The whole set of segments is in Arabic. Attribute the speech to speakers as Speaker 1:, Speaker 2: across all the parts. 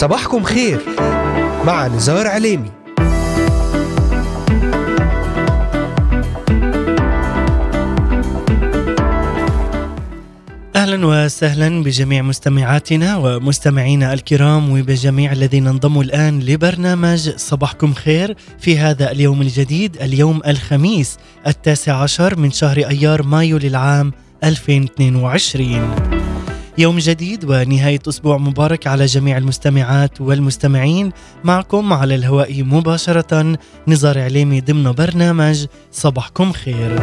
Speaker 1: صباحكم خير. مع نزار عليمي.
Speaker 2: أهلا وسهلا بجميع مستمعاتنا ومستمعينا الكرام وبجميع الذين انضموا الآن لبرنامج صباحكم خير في هذا اليوم الجديد اليوم الخميس التاسع عشر من شهر أيار مايو للعام 2022 يوم جديد ونهاية أسبوع مبارك على جميع المستمعات والمستمعين. معكم على الهواء مباشرة نزار عليمي ضمن برنامج صباحكم خير.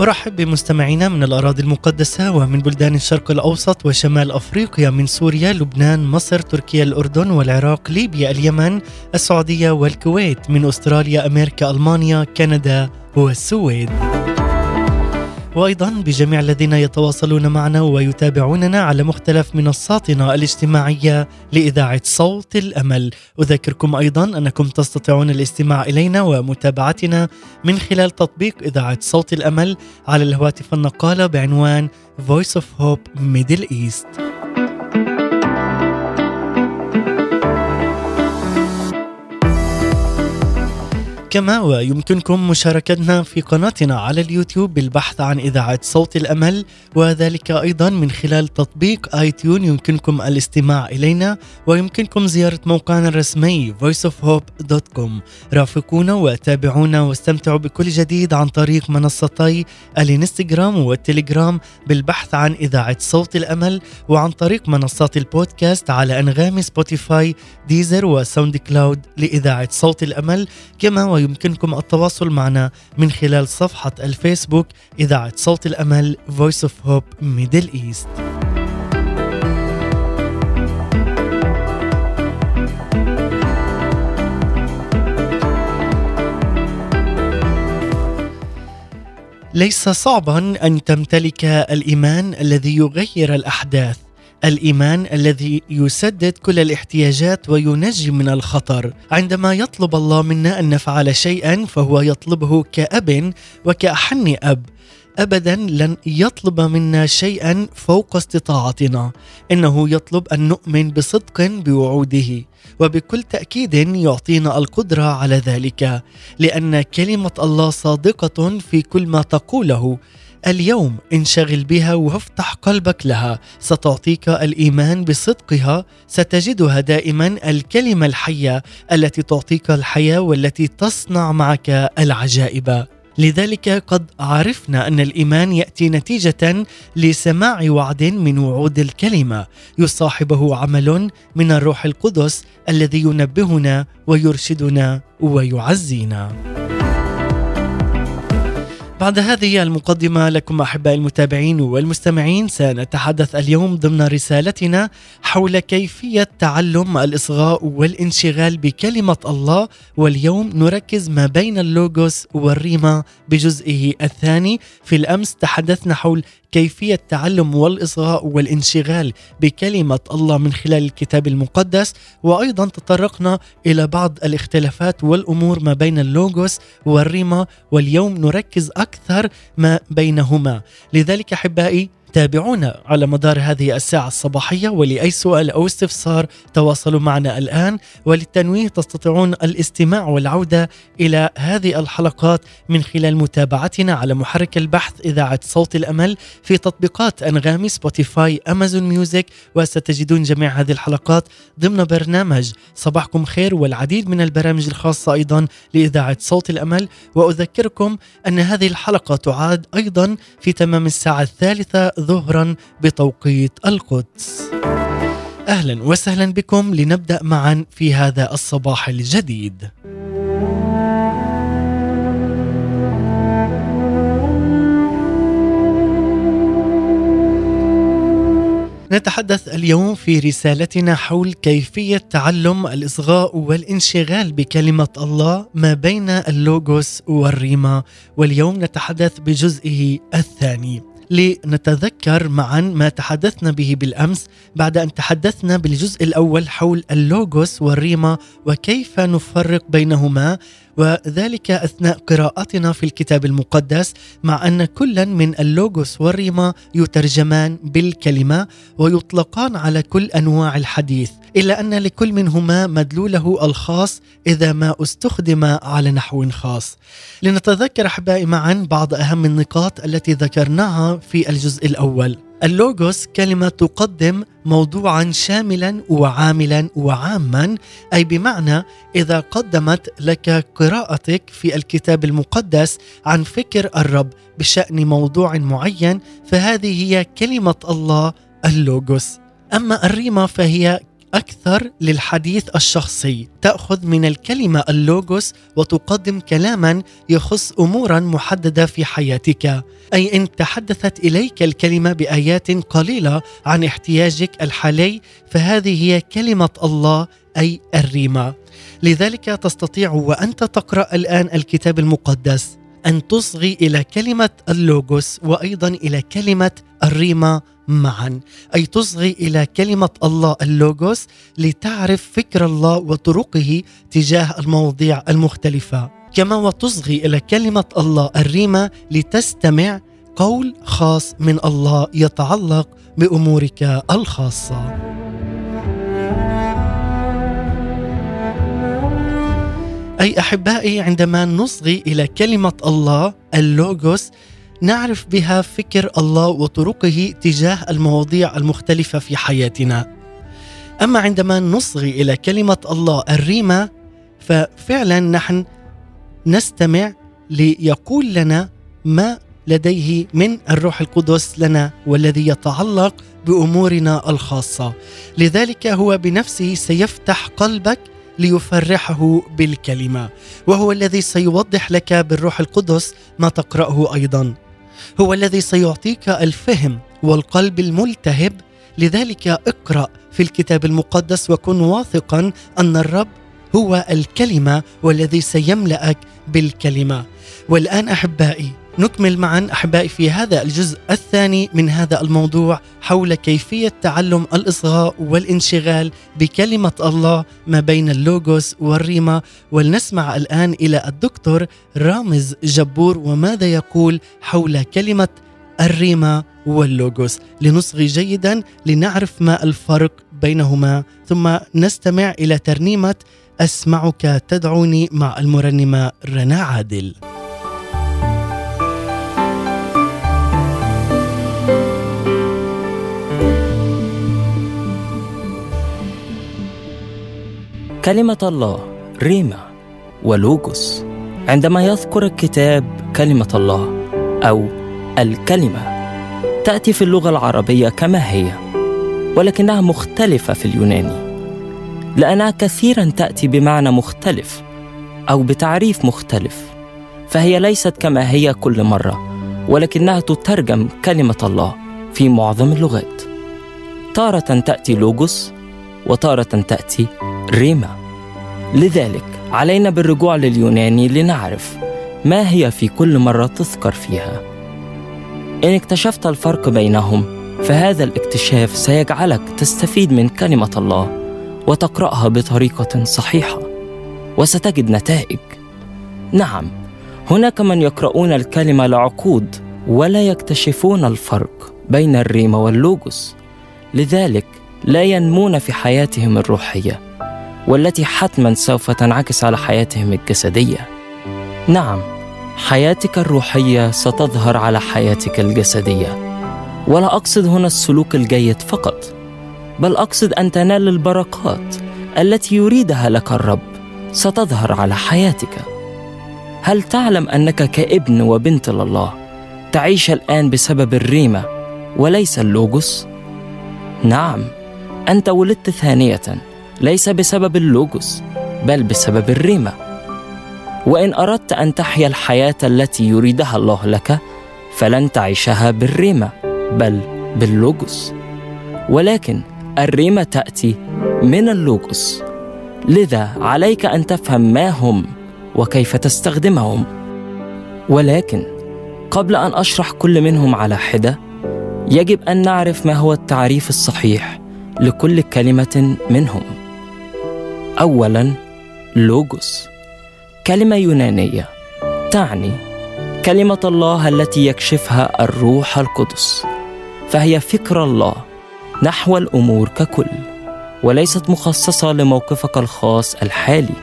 Speaker 2: أرحب بمستمعينا من الأراضي المقدسة ومن بلدان الشرق الأوسط وشمال أفريقيا من سوريا، لبنان، مصر، تركيا، الأردن والعراق، ليبيا، اليمن، السعودية والكويت، من أستراليا، أمريكا، ألمانيا، كندا والسويد. وأيضا بجميع الذين يتواصلون معنا ويتابعوننا على مختلف منصاتنا الاجتماعية لإذاعة صوت الأمل، أذكركم أيضا أنكم تستطيعون الاستماع إلينا ومتابعتنا من خلال تطبيق إذاعة صوت الأمل على الهواتف النقالة بعنوان Voice of Hope Middle East. كما ويمكنكم مشاركتنا في قناتنا على اليوتيوب بالبحث عن إذاعة صوت الأمل وذلك أيضا من خلال تطبيق iTunes يمكنكم الاستماع إلينا ويمكنكم زيارة موقعنا الرسمي voiceofhope.com رافقونا وتابعونا واستمتعوا بكل جديد عن طريق منصتي الانستغرام والتليجرام بالبحث عن إذاعة صوت الأمل وعن طريق منصات البودكاست على أنغامي سبوتيفاي Deezer و SoundCloud لإذاعة صوت الأمل كما ويمكنكم التواصل معنا من خلال صفحة الفيسبوك إذاعة صوت الأمل Voice of Hope Middle East. ليس صعبا أن تمتلك الإيمان الذي يغير الأحداث. الإيمان الذي يسدد كل الاحتياجات وينجي من الخطر. عندما يطلب الله منا أن نفعل شيئا فهو يطلبه كأب وكأحن أب. ابدا لن يطلب منا شيئا فوق استطاعتنا. إنه يطلب أن نؤمن بصدق بوعوده وبكل تأكيد يعطينا القدرة على ذلك. لأن كلمة الله صادقة في كل ما تقوله. اليوم انشغل بها وافتح قلبك لها. ستعطيك الإيمان بصدقها. ستجدها دائما الكلمة الحية التي تعطيك الحياة والتي تصنع معك العجائب. لذلك قد عرفنا أن الإيمان يأتي نتيجة لسماع وعد من وعود الكلمة. يصاحبه عمل من الروح القدس الذي ينبهنا ويرشدنا ويعزينا. بعد هذه المقدمة لكم أحباء المتابعين والمستمعين سنتحدث اليوم ضمن رسالتنا حول كيفية تعلم الإصغاء والانشغال بكلمة الله. واليوم نركز ما بين اللوغوس والريما بجزئه الثاني. في الأمس تحدثنا حول كيفية تعلم والإصغاء والانشغال بكلمة الله من خلال الكتاب المقدس. وأيضا تطرقنا إلى بعض الاختلافات والأمور ما بين اللوغوس والريما واليوم نركز أكثر ما بينهما. لذلك أحبائي تابعونا على مدار هذه الساعة الصباحية ولأي سؤال أو استفسار تواصلوا معنا الآن. وللتنويه تستطيعون الاستماع والعودة إلى هذه الحلقات من خلال متابعتنا على محرك البحث إذاعة صوت الأمل في تطبيقات أنغامي سبوتيفاي Amazon Music وستجدون جميع هذه الحلقات ضمن برنامج صباحكم خير والعديد من البرامج الخاصة أيضا لإذاعة صوت الأمل. وأذكركم أن هذه الحلقة تعاد أيضا في تمام الساعة الثالثة ظهرا بتوقيت القدس. أهلا وسهلا بكم لنبدأ معا في هذا الصباح الجديد. نتحدث اليوم في رسالتنا حول كيفية تعلم الإصغاء والانشغال بكلمة الله ما بين اللوغوس والريما واليوم نتحدث بجزئه الثاني لنتذكر معا ما تحدثنا به بالأمس بعد أن تحدثنا بالجزء الأول حول اللوغوس والريما وكيف نفرق بينهما وذلك أثناء قراءتنا في الكتاب المقدس مع أن كلا من اللوغوس والريما يترجمان بالكلمة ويطلقان على كل أنواع الحديث. إلا أن لكل منهما مدلوله الخاص إذا ما استخدم على نحو خاص. لنتذكر أحبائي معا بعض أهم النقاط التي ذكرناها في الجزء الأول. اللوغوس كلمة تقدم موضوعا شاملا وعاملا وعاما أي بمعنى إذا قدمت لك قراءتك في الكتاب المقدس عن فكر الرب بشأن موضوع معين فهذه هي كلمة الله اللوغوس أما الريما فهي أكثر للحديث الشخصي. تأخذ من الكلمة اللوغوس وتقدم كلاما يخص أمورا محددة في حياتك. أي إن تحدثت إليك الكلمة بآيات قليلة عن احتياجك الحالي فهذه هي كلمة الله أي الريمة. لذلك تستطيع وأنت تقرأ الآن الكتاب المقدس أن تصغي إلى كلمة اللوغوس وأيضا إلى كلمة الريمة معا. أي تصغي إلى كلمة الله اللوغوس لتعرف فكر الله وطرقه تجاه المواضيع المختلفة. كما وتصغي إلى كلمة الله الريمة لتستمع قول خاص من الله يتعلق بأمورك الخاصة. أي أحبائي عندما نصغي إلى كلمة الله اللوغوس نعرف بها فكر الله وطرقه تجاه المواضيع المختلفة في حياتنا. أما عندما نصغي إلى كلمة الله الريمة ففعلا نحن نستمع ليقول لنا ما لديه من الروح القدس لنا والذي يتعلق بأمورنا الخاصة. لذلك هو بنفسه سيفتح قلبك ليفرحه بالكلمة وهو الذي سيوضح لك بالروح القدس ما تقرأه أيضا. هو الذي سيعطيك الفهم والقلب الملتهب. لذلك اقرأ في الكتاب المقدس وكن واثقا أن الرب هو الكلمة والذي سيملأك بالكلمة. والآن أحبائي نكمل معا أحبائي في هذا الجزء الثاني من هذا الموضوع حول كيفية تعلم الإصغاء والانشغال بكلمة الله ما بين اللوغوس والريما. ولنسمع الآن إلى الدكتور رامز جبور وماذا يقول حول كلمة الريما واللوغوس. لنصغي جيدا لنعرف ما الفرق بينهما. ثم نستمع إلى ترنيمة أسمعك تدعوني مع المرنمة رنا عادل.
Speaker 3: كلمة الله ريما ولوجوس عندما يذكر الكتاب كلمة الله أو الكلمة تأتي في اللغة العربية كما هي ولكنها مختلفة في اليوناني. لأنها كثيرا تأتي بمعنى مختلف أو بتعريف مختلف فهي ليست كما هي كل مرة ولكنها تترجم كلمة الله في معظم اللغات. تارة تأتي لوجوس وتارة تأتي ريما. لذلك علينا بالرجوع لليوناني لنعرف ما هي في كل مرة تذكر فيها. إن اكتشفت الفرق بينهم فهذا الاكتشاف سيجعلك تستفيد من كلمة الله وتقرأها بطريقة صحيحة وستجد نتائج. نعم هناك من يقرؤون الكلمة لعقود ولا يكتشفون الفرق بين الريم واللوجوس لذلك لا ينمون في حياتهم الروحية والتي حتما سوف تنعكس على حياتهم الجسدية. نعم حياتك الروحية ستظهر على حياتك الجسدية. ولا أقصد هنا السلوك الجيد فقط بل أقصد أن تنال البركات التي يريدها لك الرب ستظهر على حياتك. هل تعلم أنك كابن وبنت لله تعيش الآن بسبب الريمة وليس اللوجوس نعم. أنت ولدت ثانية. ليس بسبب اللوجوس بل بسبب الريمة وإن أردت أن تحيا الحياة التي يريدها الله لك فلن تعيشها بالريمة بل باللوجوس ولكن الريمة تأتي من اللوجوس لذا عليك أن تفهم ما هم وكيف تستخدمهم. ولكن قبل أن أشرح كل منهم على حدة يجب أن نعرف ما هو التعريف الصحيح. لكل كلمة منهم. أولاً لوجوس كلمة يونانية تعني كلمة الله التي يكشفها الروح القدس فهي فكر الله نحو الأمور ككل وليست مخصصة لموقفك الخاص الحالي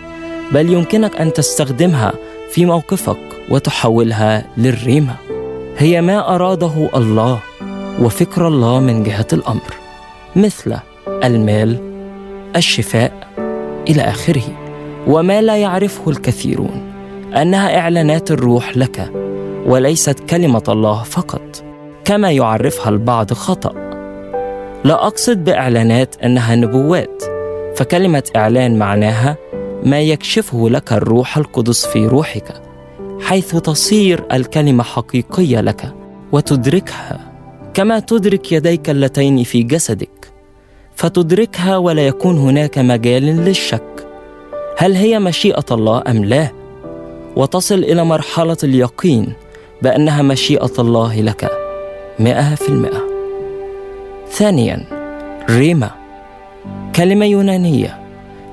Speaker 3: بل يمكنك أن تستخدمها في موقفك وتحولها للريمة هي ما أراده الله وفكر الله من جهة الأمر مثل المال الشفاء إلى آخره. وما لا يعرفه الكثيرون أنها إعلانات الروح لك وليست كلمة الله فقط. كما يعرفها البعض خطأ. لا أقصد بإعلانات أنها نبوات فكلمة إعلان معناها ما يكشفه لك الروح القدس في روحك حيث تصير الكلمة حقيقية لك وتدركها. كما تدرك يديك اللتين في جسدك. فتدركها ولا يكون هناك مجال للشك. هل هي مشيئة الله أم لا؟ وتصل إلى مرحلة اليقين بأنها مشيئة الله لك. مئة في المئة. ثانيا ريما. كلمة يونانية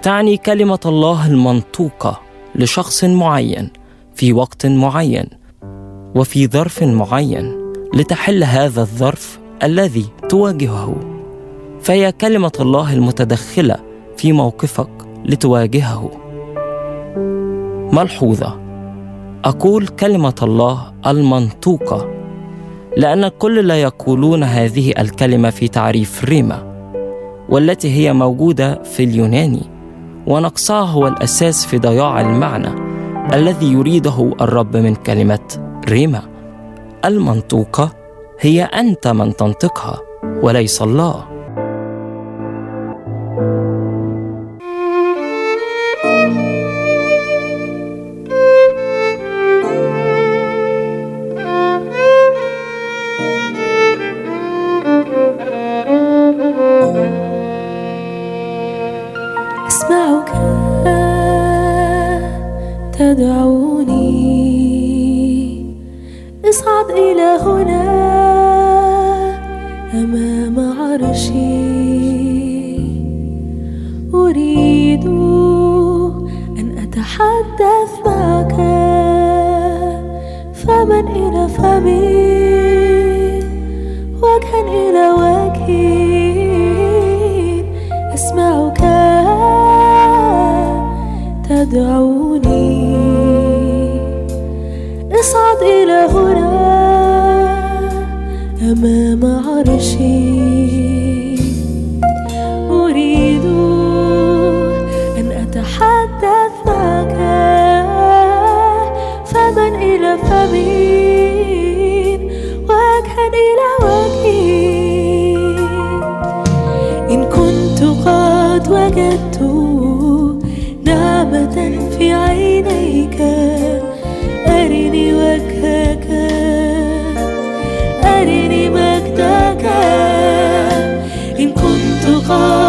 Speaker 3: تعني كلمة الله المنطوقة لشخص معين في وقت معين وفي ظرف معين لتحل هذا الظرف الذي تواجهه. فهي كلمة الله المتدخلة في موقفك لتواجهه. ملحوظة. أقول كلمة الله المنطوقة لأن الكل لا يقولون هذه الكلمة في تعريف ريما والتي هي موجودة في اليوناني ونقصها هو الأساس في ضياع المعنى الذي يريده الرب من كلمة ريما. المنطوقة هي أنت من تنطقها وليس الله.
Speaker 4: تدعوني اصعد إلى هنا أمام عرشي. أريد أن أتحدث معك فمن إلى فمي؟ كنت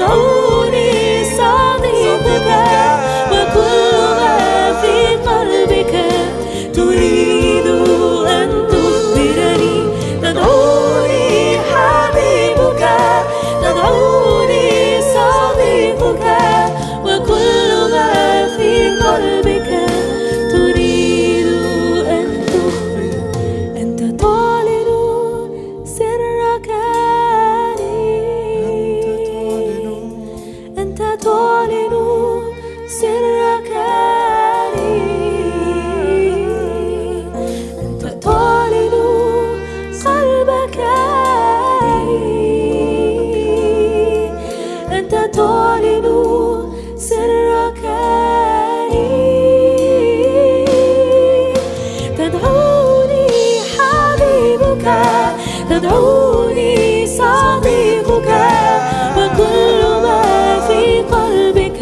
Speaker 4: تدعوني تدعوني صديقك وكل ما في قلبك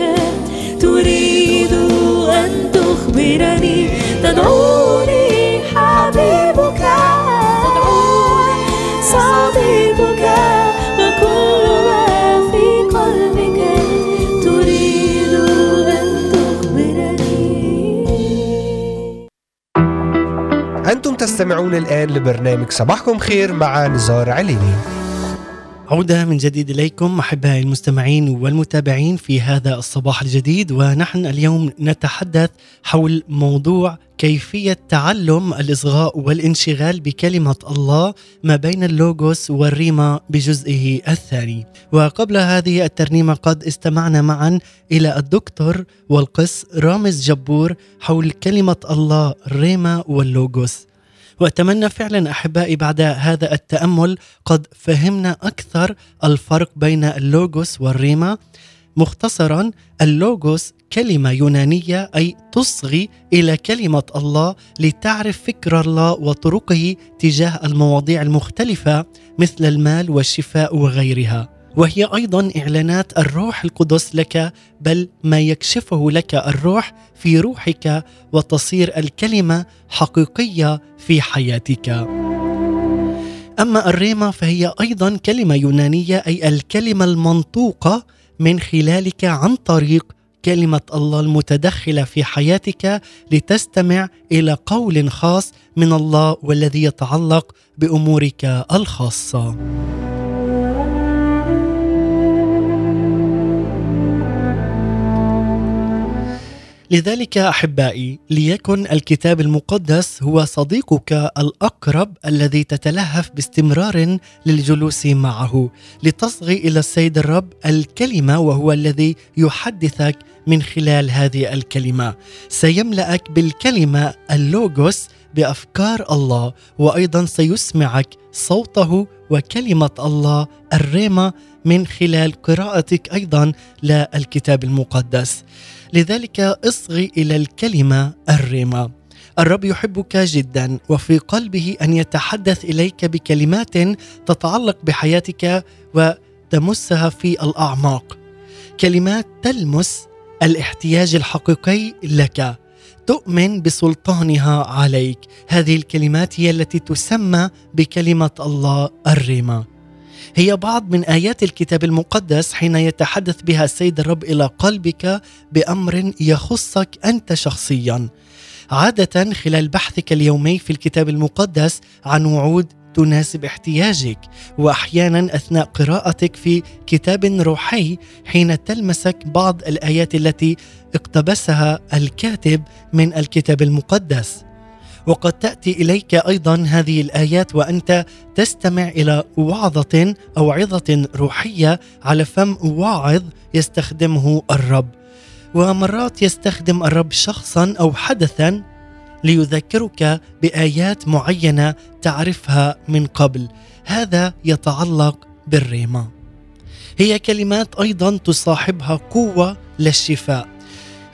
Speaker 4: تريد أن تخبرني. تدعوني
Speaker 1: تستمعون الآن لبرنامج صباحكم خير مع نزار عليني.
Speaker 2: عودة من جديد إليكم أحبائي المستمعين والمتابعين في هذا الصباح الجديد ونحن اليوم نتحدث حول موضوع كيفية تعلم الإصغاء والانشغال بكلمة الله ما بين اللوغوس والريما بجزئه الثاني. وقبل هذه الترنيمة قد استمعنا معا إلى الدكتور والقس رامز جبور حول كلمة الله الريما واللوغوس. وأتمنى فعلا أحبائي بعد هذا التأمل قد فهمنا أكثر الفرق بين اللوغوس والريما. مختصرا اللوغوس كلمة يونانية أي تصغي إلى كلمة الله لتعرف فكر الله وطرقه تجاه المواضيع المختلفة مثل المال والشفاء وغيرها. وهي أيضا إعلانات الروح القدس لك بل ما يكشفه لك الروح في روحك وتصير الكلمة حقيقية في حياتك. أما الريما فهي أيضا كلمة يونانية أي الكلمة المنطوقة من خلالك عن طريق كلمة الله المتدخلة في حياتك لتستمع إلى قول خاص من الله والذي يتعلق بأمورك الخاصة. لذلك أحبائي ليكن الكتاب المقدس هو صديقك الأقرب الذي تتلهف باستمرار للجلوس معه لتصغي إلى السيد الرب الكلمة وهو الذي يحدثك من خلال هذه الكلمة. سيملأك بالكلمة اللوغوس بأفكار الله وأيضا سيسمعك صوته وكلمة الله الريما من خلال قراءتك أيضا للكتاب المقدس. لذلك اصغي إلى الكلمة الريما الرب يحبك جدا وفي قلبه أن يتحدث إليك بكلمات تتعلق بحياتك وتمسها في الأعماق. كلمات تلمس الاحتياج الحقيقي لك. تؤمن بسلطانها عليك. هذه الكلمات هي التي تسمى بكلمة الله الريما هي بعض من آيات الكتاب المقدس حين يتحدث بها السيد الرب إلى قلبك بأمر يخصك أنت شخصيا. عادة خلال بحثك اليومي في الكتاب المقدس عن وعود تناسب احتياجك واحيانا أثناء قراءتك في كتاب روحي حين تلمسك بعض الآيات التي اقتبسها الكاتب من الكتاب المقدس. وقد تأتي إليك أيضا هذه الآيات وأنت تستمع إلى وعظة أو عظة روحية على فم واعظ يستخدمه الرب. ومرات يستخدم الرب شخصا أو حدثا ليذكرك بآيات معينة تعرفها من قبل. هذا يتعلق بالريما هي كلمات أيضا تصاحبها قوة للشفاء.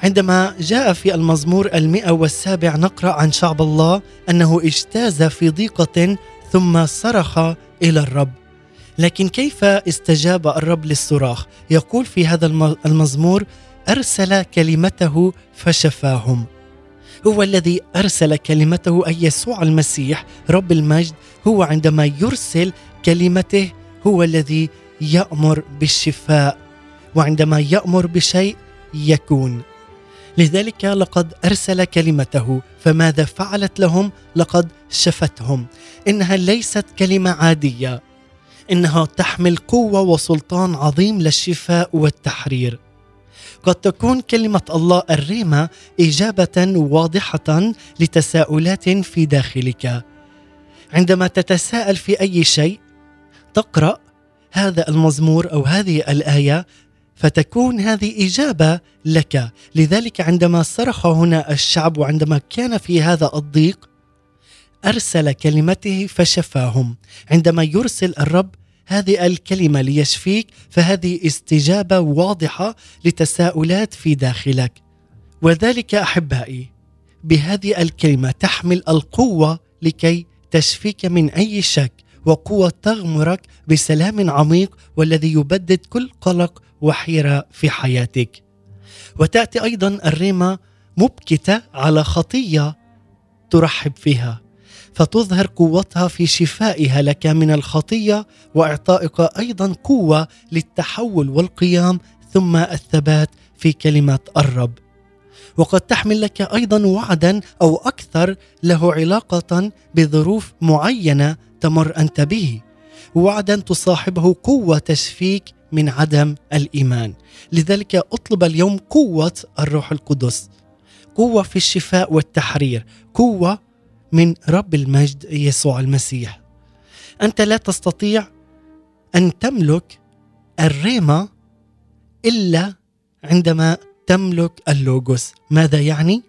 Speaker 2: عندما جاء في المزمور المئة والسابع نقرأ عن شعب الله أنه اجتاز في ضيقة ثم صرخ إلى الرب. لكن كيف استجاب الرب للصراخ؟ يقول في هذا الم- المزمور أرسل كلمته فشفاهم. هو الذي أرسل كلمته أي يسوع المسيح رب المجد هو عندما يرسل كلمته هو الذي يأمر بالشفاء وعندما يأمر بشيء يكون. لذلك لقد أرسل كلمته فماذا فعلت لهم؟ لقد شفتهم. إنها ليست كلمة عادية. إنها تحمل قوة وسلطان عظيم للشفاء والتحرير. قد تكون كلمة الله الريمة إجابة واضحة لتساؤلات في داخلك. عندما تتساءل في أي شيء تقرأ هذا المزمور أو هذه الآية فتكون هذه إجابة لك. لذلك عندما صرخ هنا الشعب وعندما كان في هذا الضيق أرسل كلمته فشفاهم. عندما يرسل الرب هذه الكلمة ليشفيك فهذه استجابة واضحة لتساؤلات في داخلك. وذلك أحبائي بهذه الكلمة تحمل القوة لكي تشفيك من أي شك وقوة تغمرك بسلام عميق والذي يبدد كل قلق وحيرة في حياتك. وتأتي أيضا الريمه مبكتة على خطية ترحب فيها فتظهر قوتها في شفائها لك من الخطية وإعطائك أيضا قوة للتحول والقيام ثم الثبات في كلمة الرب. وقد تحمل لك أيضا وعدا أو أكثر له علاقة بظروف معينة تمر أنت به. وعدا تصاحبه قوة تشفيك من عدم الإيمان. لذلك أطلب اليوم قوة الروح القدس. قوة في الشفاء والتحرير. قوة من رب المجد يسوع المسيح. أنت لا تستطيع أن تملك الريمه إلا عندما تملك اللوغوس. ماذا يعني؟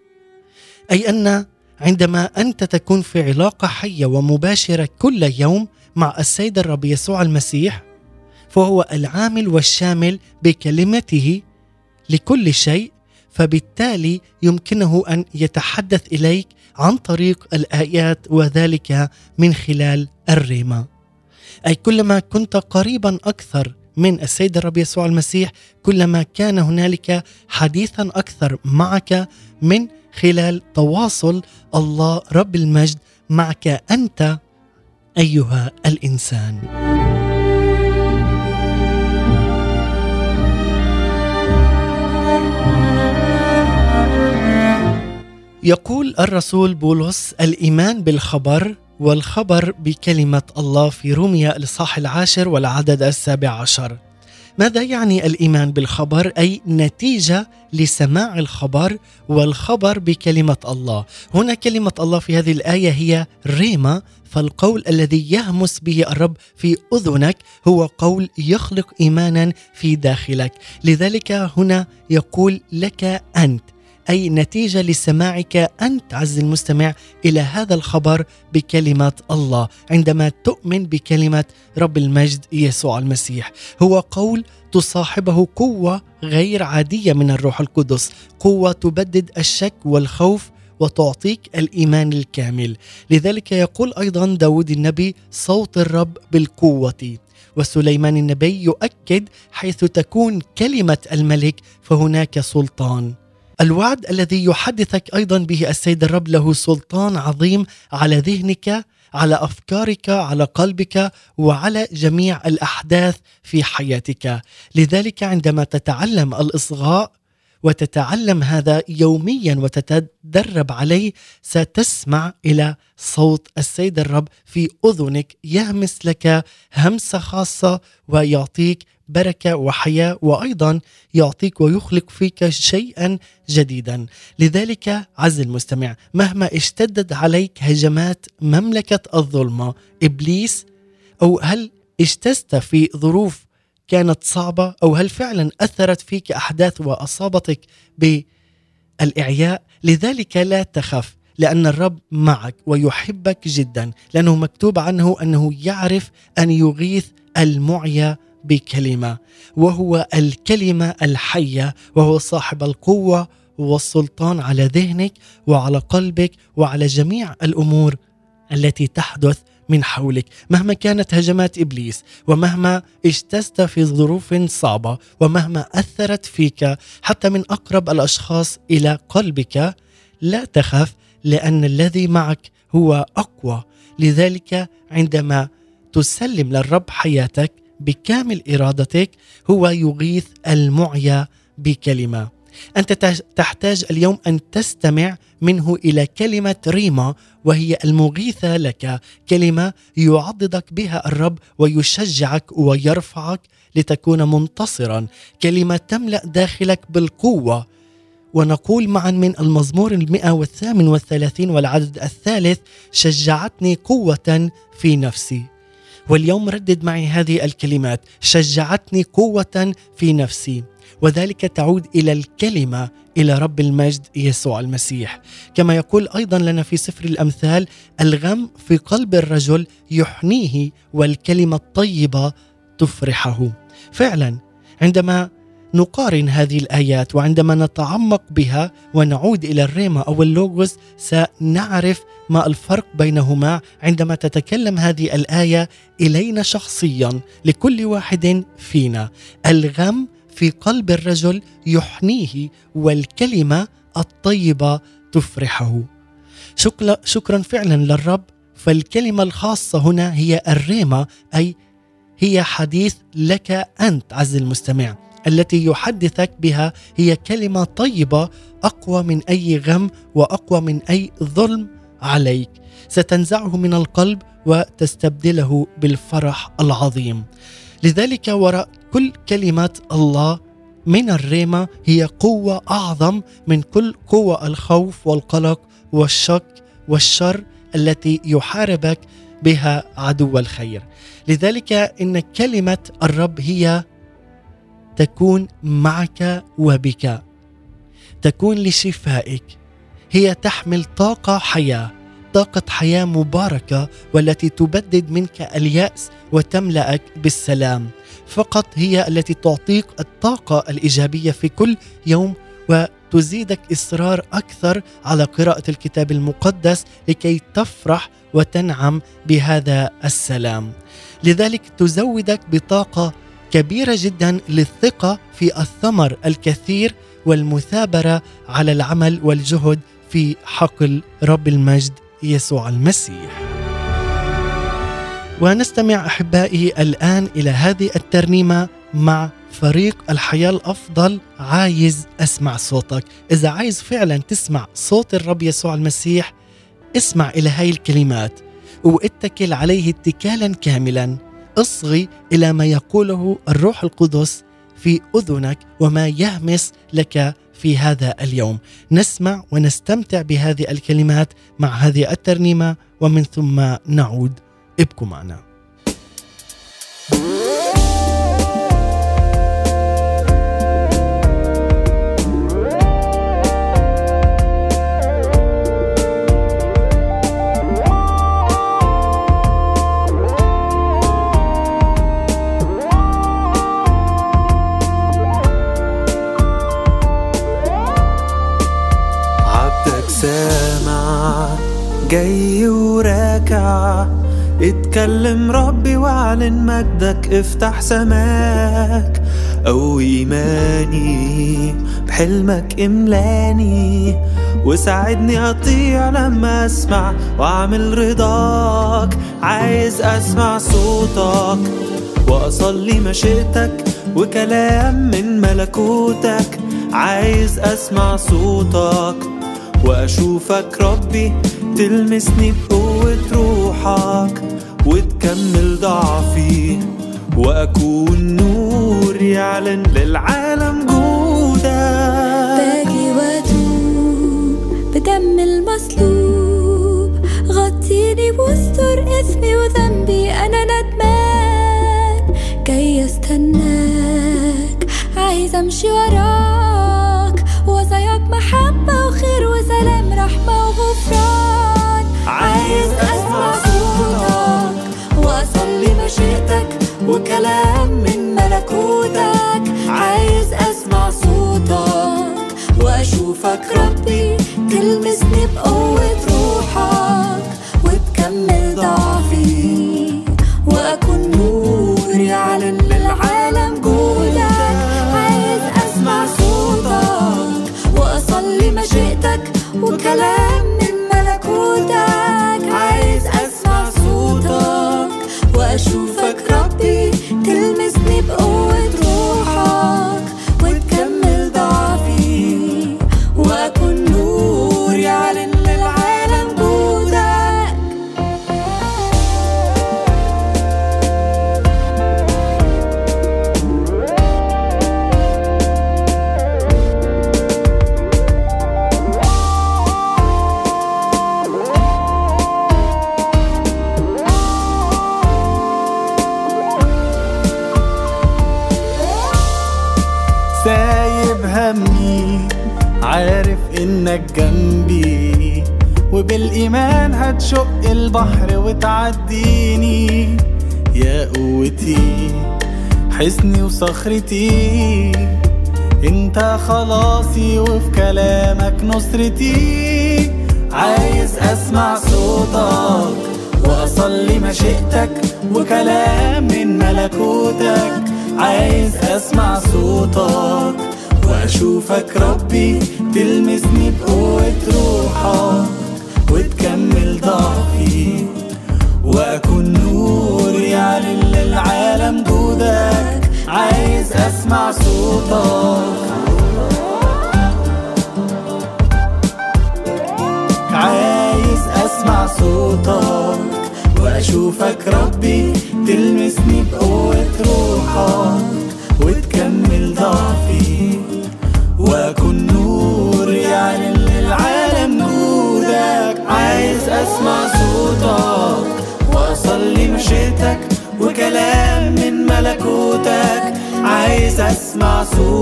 Speaker 2: أي أن عندما أنت تكون في علاقة حية ومباشرة كل يوم مع السيد الرب يسوع المسيح فهو العامل والشامل بكلمته لكل شيء فبالتالي يمكنه أن يتحدث إليك عن طريق الآيات وذلك من خلال الريمه أي كلما كنت قريبا أكثر من السيد الرب يسوع المسيح كلما كان هنالك حديثا أكثر معك من خلال تواصل الله رب المجد معك أنت أيها الإنسان. يقول الرسول بولس الإيمان بالخبر والخبر بكلمة الله في روميا الإصحاح العاشر والعدد السابع عشر. ماذا يعني الإيمان بالخبر؟ أي نتيجة لسماع الخبر والخبر بكلمة الله. هنا كلمة الله في هذه الآية هي ريما فالقول الذي يهمس به الرب في أذنك هو قول يخلق إيمانا في داخلك. لذلك هنا يقول لك أنت أي نتيجة لسماعك أنت عز المستمع إلى هذا الخبر بكلمة الله. عندما تؤمن بكلمة رب المجد يسوع المسيح هو قول تصاحبه قوة غير عادية من الروح القدس. قوة تبدد الشك والخوف وتعطيك الإيمان الكامل. لذلك يقول أيضا داود النبي صوت الرب بالقوة. وسليمان النبي يؤكد حيث تكون كلمة الملك فهناك سلطان. الوعد الذي يحدثك أيضا به السيد الرب له سلطان عظيم على ذهنك على أفكارك على قلبك وعلى جميع الأحداث في حياتك. لذلك عندما تتعلم الإصغاء وتتعلم هذا يوميا وتتدرب عليه ستسمع إلى صوت السيد الرب في أذنك يهمس لك همسة خاصة ويعطيك بركة وحياة وأيضا يعطيك ويخلق فيك شيئا جديدا. لذلك عز المستمع مهما اشتدت عليك هجمات مملكة الظلمة إبليس أو هل اجتزت في ظروف كانت صعبة أو هل فعلا أثرت فيك أحداث وأصابتك بالإعياء لذلك لا تخف لأن الرب معك ويحبك جدا. لأنه مكتوب عنه أنه يعرف أن يغيث المعيا بكلمة وهو الكلمة الحية وهو صاحب القوة والسلطان على ذهنك وعلى قلبك وعلى جميع الأمور التي تحدث من حولك. مهما كانت هجمات إبليس ومهما اجتزت في ظروف صعبة ومهما أثرت فيك حتى من أقرب الأشخاص إلى قلبك لا تخف لأن الذي معك هو أقوى. لذلك عندما تسلم للرب حياتك بكامل إرادتك هو يغيث المعيا بكلمة. أنت تحتاج اليوم أن تستمع منه إلى كلمة ريما وهي المغيثة لك. كلمة يعضدك بها الرب ويشجعك ويرفعك لتكون منتصرا. كلمة تملأ داخلك بالقوة. ونقول معا من المزمور المئة والثامن والثلاثين والعدد الثالث شجعتني قوة في نفسي. واليوم ردد معي هذه الكلمات. شجعتني قوة في نفسي. وذلك تعود إلى الكلمة إلى رب المجد يسوع المسيح. كما يقول أيضا لنا في سفر الأمثال الغم في قلب الرجل يحنيه والكلمة الطيبة تفرحه. فعلا عندما نقارن هذه الآيات وعندما نتعمق بها ونعود إلى الريما أو اللوغوس سنعرف ما الفرق بينهما عندما تتكلم هذه الآية إلينا شخصيا لكل واحد فينا. الغم في قلب الرجل يحنيه والكلمة الطيبة تفرحه. شكرا, فعلا للرب فالكلمة الخاصة هنا هي الريما أي هي حديث لك أنت عز المستمع. التي يحدثك بها هي كلمة طيبة أقوى من أي غم وأقوى من أي ظلم عليك. ستنزعه من القلب وتستبدله بالفرح العظيم. لذلك وراء كل كلمة الله من الريمة هي قوة أعظم من كل قوة الخوف والقلق والشك والشر التي يحاربك بها عدو الخير. لذلك إن كلمة الرب هي تكون معك وبك. تكون لشفائك. هي تحمل طاقة حياة. طاقة حياة مباركة والتي تبدد منك اليأس وتملأك بالسلام. فقط هي التي تعطيك الطاقة الإيجابية في كل يوم وتزيدك إصرار أكثر على قراءة الكتاب المقدس لكي تفرح وتنعم بهذا السلام. لذلك تزودك بطاقة كبيرة جدا للثقة في الثمر الكثير والمثابرة على العمل والجهد في حقل رب المجد يسوع المسيح. ونستمع أحبائي الآن إلى هذه الترنيمة مع فريق الحياة الأفضل عايز أسمع صوتك، إذا عايز فعلا تسمع صوت الرب يسوع المسيح اسمع إلى هاي الكلمات واتكل عليه اتكالا كاملا أصغي إلى ما يقوله الروح القدس في أذنك وما يهمس لك في هذا اليوم. نسمع ونستمتع بهذه الكلمات مع هذه الترنيمة ومن ثم نعود. ابقوا معنا.
Speaker 5: جاي وراكع. اتكلم ربي واعلن مجدك افتح سماك. قوي إيماني بحلمك املاني. وساعدني أطيع لما أسمع وأعمل رضاك. عايز أسمع صوتك وأصلي مشيئتك وكلام من ملكوتك. عايز أسمع صوتك وأشوفك ربي تلمسني بقوة روحك وتكمل ضعفي وأكون نور يعلن للعالم جودك.
Speaker 6: باجي وأتوب بدم المصلوب غطيني واستر اسمي وذنبي أنا ندمان. جاي أستناك عايز أمشي وراك. وكلام من ملكوتك عايز أسمع صوتك وأشوفك ربي تلمسني بقوة روحك وتكمل ضعفي وأكون نور يعلن للعالم جودك عايز أسمع صوتك وأصلي مشيئتك وكلام من ملكوتك.
Speaker 5: وصخرتي
Speaker 7: انت خلاصي وفي كلامك نصرتي. عايز أسمع صوتك وأصلي مشيئتك وكلام من ملكوتك. عايز أسمع صوتك وأشوفك ربي تلمسني بقوة روحك وتكمل ضعفي وأكون نور يعلن للعالم جودك. عايز أسمع صوتك. عايز أسمع صوتك وأشوفك ربي تلمسني بقوة.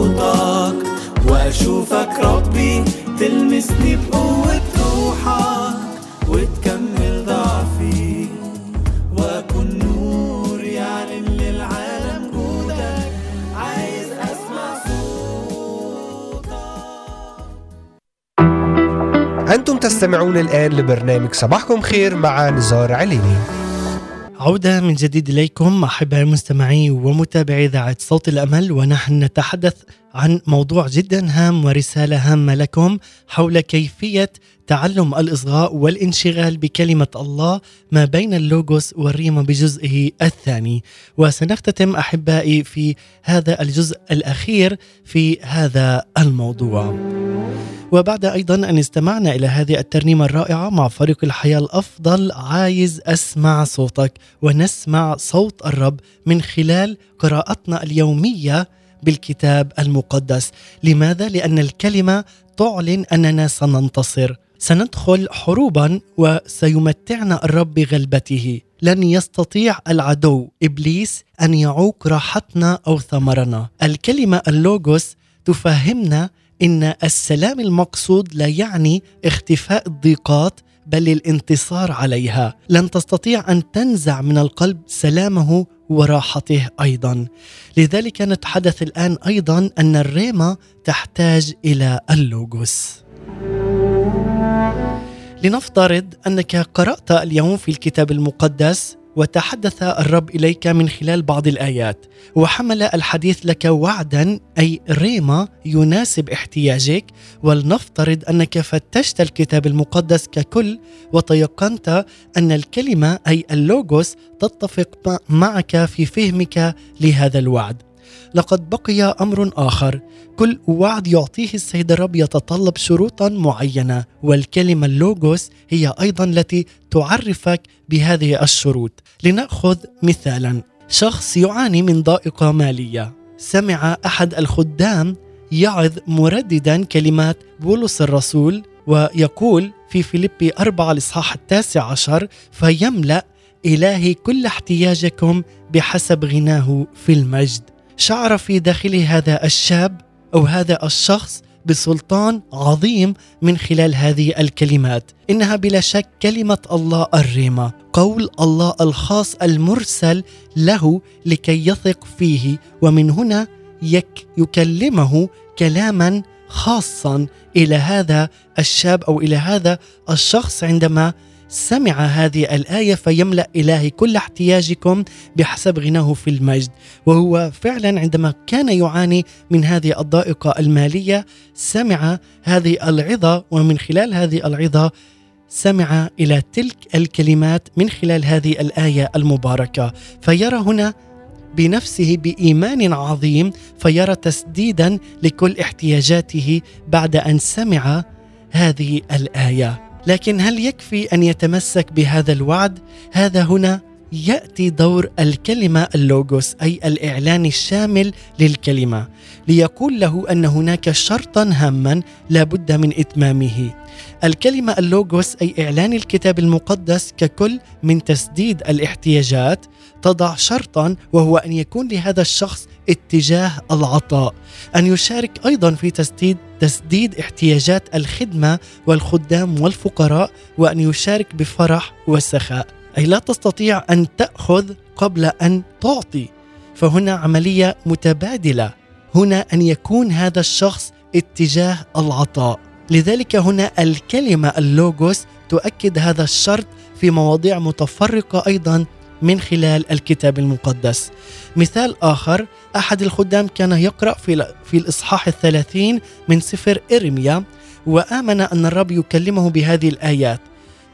Speaker 7: صوتك وأشوفك ربي تلمسني بقوة روحك وتكمل ضعفي وأكون نور يعلن للعالم جودك. عايز أسمع صوتك.
Speaker 1: أنتم تستمعون الآن لبرنامج صباحكم خير مع نزار عليني.
Speaker 2: عودة من جديد إليكم أحبائي المستمعين ومتابعي إذاعة صوت الأمل ونحن نتحدث عن موضوع جدا هام ورسالة هامة لكم حول كيفية تعلم الإصغاء والانشغال بكلمة الله ما بين اللوغوس والريما بجزئه الثاني. وسنختتم أحبائي في هذا الجزء الأخير في هذا الموضوع. وبعد أيضا أن استمعنا إلى هذه الترنيمة الرائعة مع فريق الحياة الأفضل عايز أسمع صوتك ونسمع صوت الرب من خلال قراءتنا اليومية بالكتاب المقدس. لماذا؟ لأن الكلمة تعلن أننا سننتصر. سندخل حروبا وسيمتعنا الرب بغلبته. لن يستطيع العدو إبليس أن يعوق راحتنا أو ثمرنا. الكلمة اللوغوس تفهمنا إن السلام المقصود لا يعني اختفاء الضيقات بل الانتصار عليها. لن تستطيع أن تنزع من القلب سلامه وراحته أيضا. لذلك نتحدث الآن أيضا أن الريما تحتاج إلى اللوغوس. لنفترض أنك قرأت اليوم في الكتاب المقدس وتحدث الرب إليك من خلال بعض الآيات وحمل الحديث لك وعدا أي ريما يناسب احتياجك ولنفترض أنك فتشت الكتاب المقدس ككل وتيقنت أن الكلمة أي اللوغوس تتفق معك في فهمك لهذا الوعد. لقد بقي أمر آخر. كل وعد يعطيه السيد الرب يتطلب شروطا معينة والكلمة اللوغوس هي أيضا التي تعرفك بهذه الشروط. لنأخذ مثالا. شخص يعاني من ضائقة مالية. سمع أحد الخدام يعظ مرددا كلمات بولس الرسول ويقول في فيليبي أربعة الإصحاح التاسع عشر فيملأ إلهي كل احتياجكم بحسب غناه في المجد. شعر في داخله هذا الشاب أو هذا الشخص بسلطان عظيم من خلال هذه الكلمات. إنها بلا شك كلمة الله الريمة قول الله الخاص المرسل له لكي يثق فيه ومن هنا يك يكلمه كلاما خاصا إلى هذا الشاب أو إلى هذا الشخص عندما سمع هذه الآية فيملأ إلهي كل احتياجكم بحسب غناه في المجد. وهو فعلا عندما كان يعاني من هذه الضائقة المالية سمع هذه العظة ومن خلال هذه العظة سمع إلى تلك الكلمات من خلال هذه الآية المباركة. فيرى هنا بنفسه بإيمان عظيم فيرى تسديدا لكل احتياجاته بعد أن سمع هذه الآية. لكن هل يكفي أن يتمسك بهذا الوعد؟ هذا هنا يأتي دور الكلمة اللوغوس أي الإعلان الشامل للكلمة ليقول له أن هناك شرطا هاما لا بد من إتمامه. الكلمة اللوغوس أي إعلان الكتاب المقدس ككل من تسديد الاحتياجات تضع شرطا وهو أن يكون لهذا الشخص اتجاه العطاء أن يشارك أيضا في تسديد تسديد احتياجات الخدمة والخدام والفقراء وأن يشارك بفرح وسخاء. أي لا تستطيع أن تأخذ قبل أن تعطي. فهنا عملية متبادلة. هنا أن يكون هذا الشخص اتجاه العطاء. لذلك هنا الكلمة اللوغوس تؤكد هذا الشرط في مواضيع متفرقة أيضا من خلال الكتاب المقدس. مثال آخر أحد الخدام كان يقرأ في, في الإصحاح الثلاثين من سفر إرميا وآمن أن الرب يكلمه بهذه الآيات.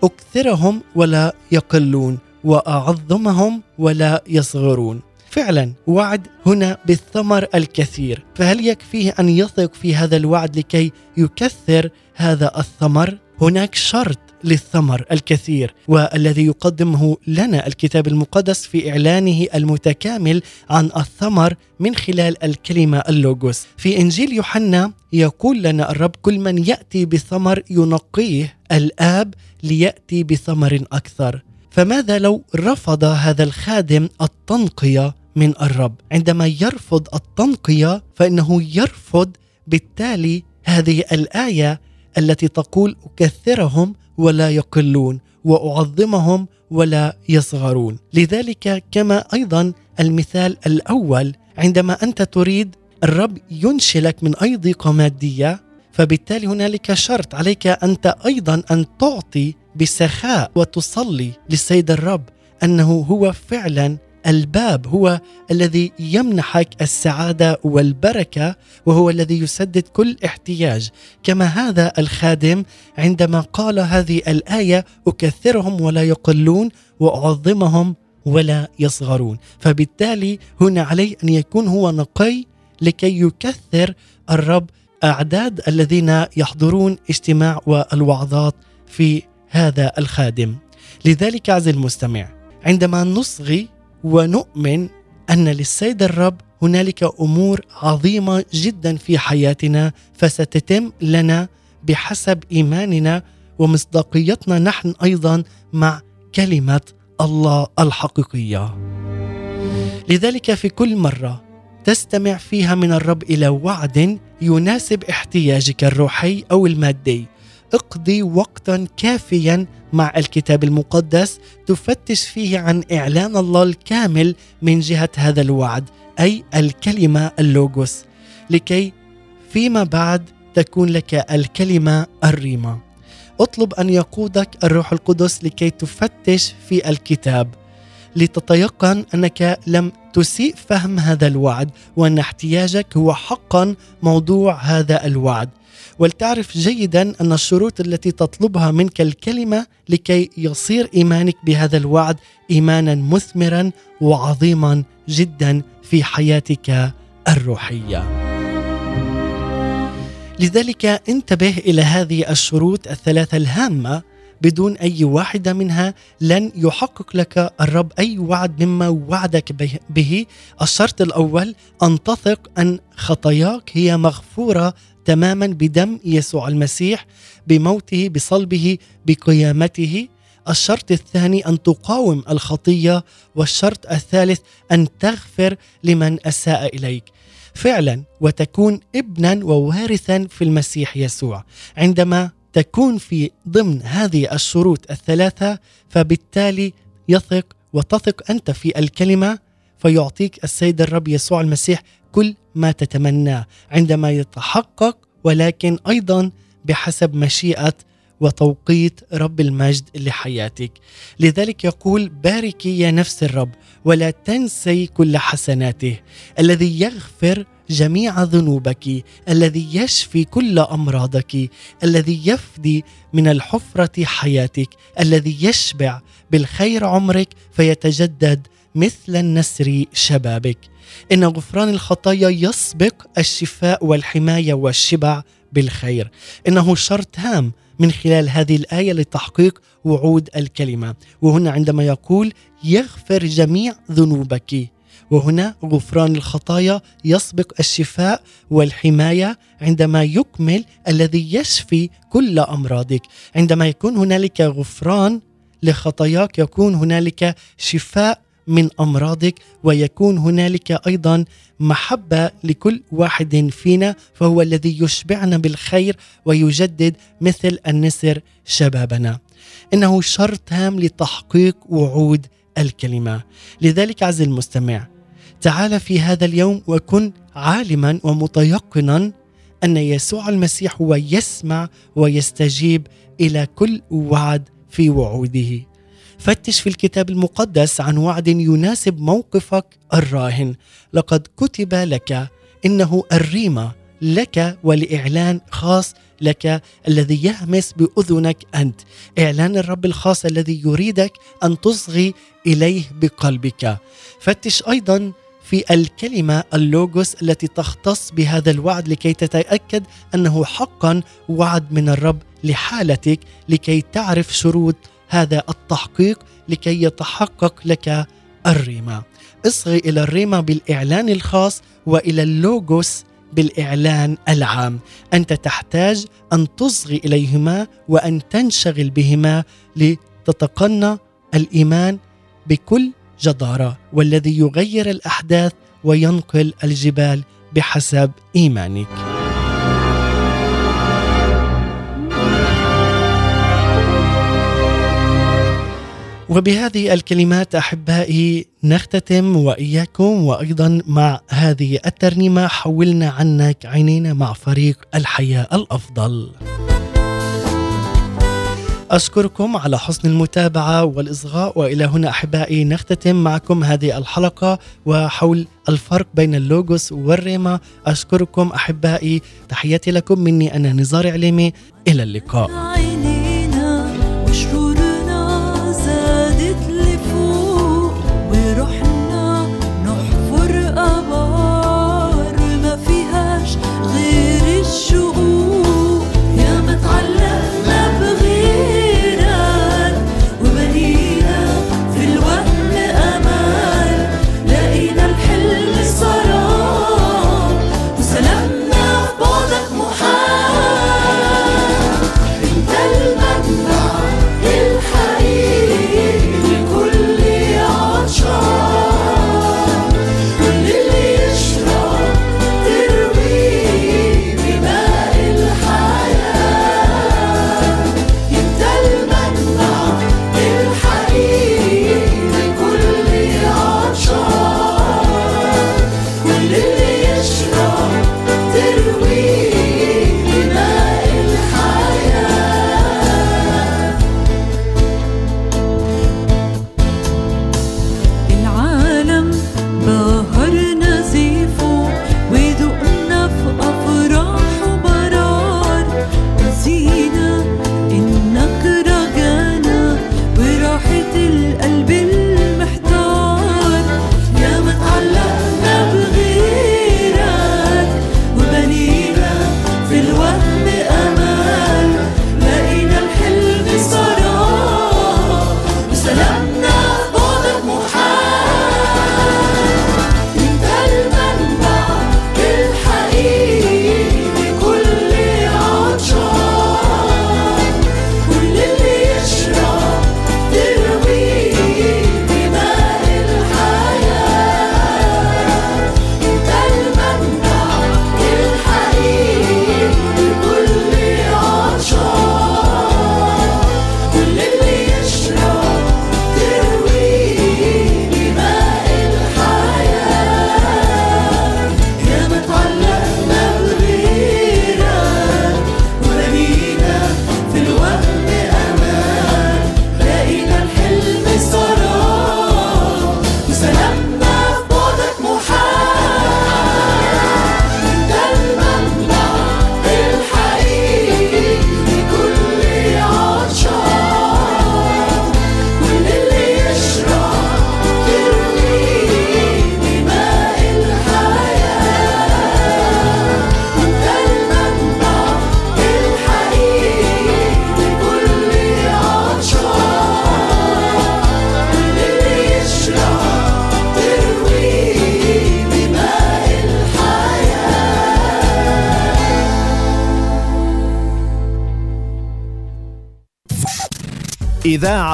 Speaker 2: أكثرهم ولا يقلون وأعظمهم ولا يصغرون. فعلا وعد هنا بالثمر الكثير. فهل يكفيه أن يثق في هذا الوعد لكي يكثر هذا الثمر؟ هناك شرط. للثمر الكثير والذي يقدمه لنا الكتاب المقدس في إعلانه المتكامل عن الثمر من خلال الكلمة اللوغوس. في إنجيل يوحنا يقول لنا الرب كل من يأتي بثمر ينقيه الآب ليأتي بثمر أكثر. فماذا لو رفض هذا الخادم التنقية من الرب؟ عندما يرفض التنقية فإنه يرفض بالتالي هذه الآية التي تقول أكثرهم ولا يقلون وأعظمهم ولا يصغرون. لذلك كما أيضا المثال الأول عندما أنت تريد الرب ينشلك من اي ضيقه ماديه فبالتالي هنالك شرط عليك أنت أيضا أن تعطي بسخاء وتصلي للسيد الرب أنه هو فعلا الباب هو الذي يمنحك السعادة والبركة وهو الذي يسدد كل احتياج. كما هذا الخادم عندما قال هذه الآية أكثرهم ولا يقلون وأعظمهم ولا يصغرون. فبالتالي هنا عليه أن يكون هو نقي لكي يكثر الرب أعداد الذين يحضرون اجتماع والوعظات في هذا الخادم. لذلك عز المستمع عندما نصغي ونؤمن أن للسيد الرب هنالك أمور عظيمة جدا في حياتنا فستتم لنا بحسب إيماننا ومصداقيتنا نحن أيضا مع كلمة الله الحقيقية. لذلك في كل مرة تستمع فيها من الرب إلى وعد يناسب احتياجك الروحي أو المادي اقضي وقتا كافيا مع الكتاب المقدس تفتش فيه عن إعلان الله الكامل من جهة هذا الوعد أي الكلمة اللوغوس. لكي فيما بعد تكون لك الكلمة الريمه اطلب أن يقودك الروح القدس لكي تفتش في الكتاب. لتتيقن أنك لم تسيء فهم هذا الوعد وأن احتياجك هو حقا موضوع هذا الوعد. ولتعرف جيدا أن الشروط التي تطلبها منك الكلمة لكي يصير إيمانك بهذا الوعد إيمانا مثمرا وعظيما جدا في حياتك الروحية. لذلك انتبه إلى هذه الشروط الثلاثة الهامة بدون أي واحدة منها لن يحقق لك الرب أي وعد مما وعدك به الشرط الأول أن تثق أن خطاياك هي مغفورة تماما بدم يسوع المسيح بموته بصلبه بقيامته. الشرط الثاني أن تقاوم الخطية والشرط الثالث أن تغفر لمن أساء إليك. فعلا وتكون ابنا ووارثا في المسيح يسوع. عندما تكون في ضمن هذه الشروط الثلاثة فبالتالي يثق وتثق أنت في الكلمة فيعطيك السيد الرب يسوع المسيح كل ما تتمناه عندما يتحقق ولكن أيضا بحسب مشيئة وتوقيت رب المجد لحياتك. لذلك يقول باركي يا نفس الرب ولا تنسي كل حسناته الذي يغفر جميع ذنوبك الذي يشفي كل أمراضك الذي يفدي من الحفرة حياتك الذي يشبع بالخير عمرك فيتجدد مثل النسر شبابك. إن غفران الخطايا يسبق الشفاء والحماية والشبع بالخير. إنه شرط هام من خلال هذه الآية لتحقيق وعود الكلمة. وهنا عندما يقول يغفر جميع ذنوبك. وهنا غفران الخطايا يسبق الشفاء والحماية عندما يكمل الذي يشفي كل أمراضك. عندما يكون هنالك غفران لخطاياك يكون هنالك شفاء من أمراضك ويكون هنالك أيضا محبة لكل واحد فينا فهو الذي يشبعنا بالخير ويجدد مثل النسر شبابنا. إنه شرط هام لتحقيق وعود الكلمة. لذلك عز المستمع تعال في هذا اليوم وكن
Speaker 8: عالما ومتيقنا أن يسوع المسيح هو يسمع ويستجيب إلى كل وعد في وعوده. فتش في الكتاب المقدس عن وعد يناسب موقفك الراهن. لقد كتب لك إنه الريمه لك ولإعلان خاص لك الذي يهمس بأذنك أنت. إعلان الرب الخاص الذي يريدك أن تصغي إليه بقلبك. فتش أيضا في الكلمة اللوجوس التي تختص بهذا الوعد لكي تتأكد أنه حقا وعد من الرب لحالتك لكي تعرف شروط هذا التحقيق لكي يتحقق لك الريمه اصغي إلى الريمه بالإعلان الخاص وإلى اللوجوس بالإعلان العام. أنت تحتاج أن تصغي إليهما وأن تنشغل بهما لتتقنى الإيمان بكل جدارة والذي يغير الأحداث وينقل الجبال بحسب إيمانك. وبهذه الكلمات أحبائي نختتم وإياكم وأيضا مع هذه الترنيمة. حولنا عنك عينينا مع فريق الحياة الأفضل. أشكركم على حسن المتابعة والإصغاء. وإلى هنا أحبائي نختتم معكم هذه الحلقة. وحول الفرق بين اللوغوس والريما أشكركم أحبائي. تحياتي لكم. مني أنا نزار عليمي. إلى اللقاء.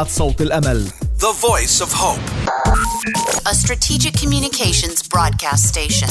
Speaker 9: صوت الأمل.
Speaker 1: The Voice of Hope.
Speaker 10: A strategic communications broadcast station.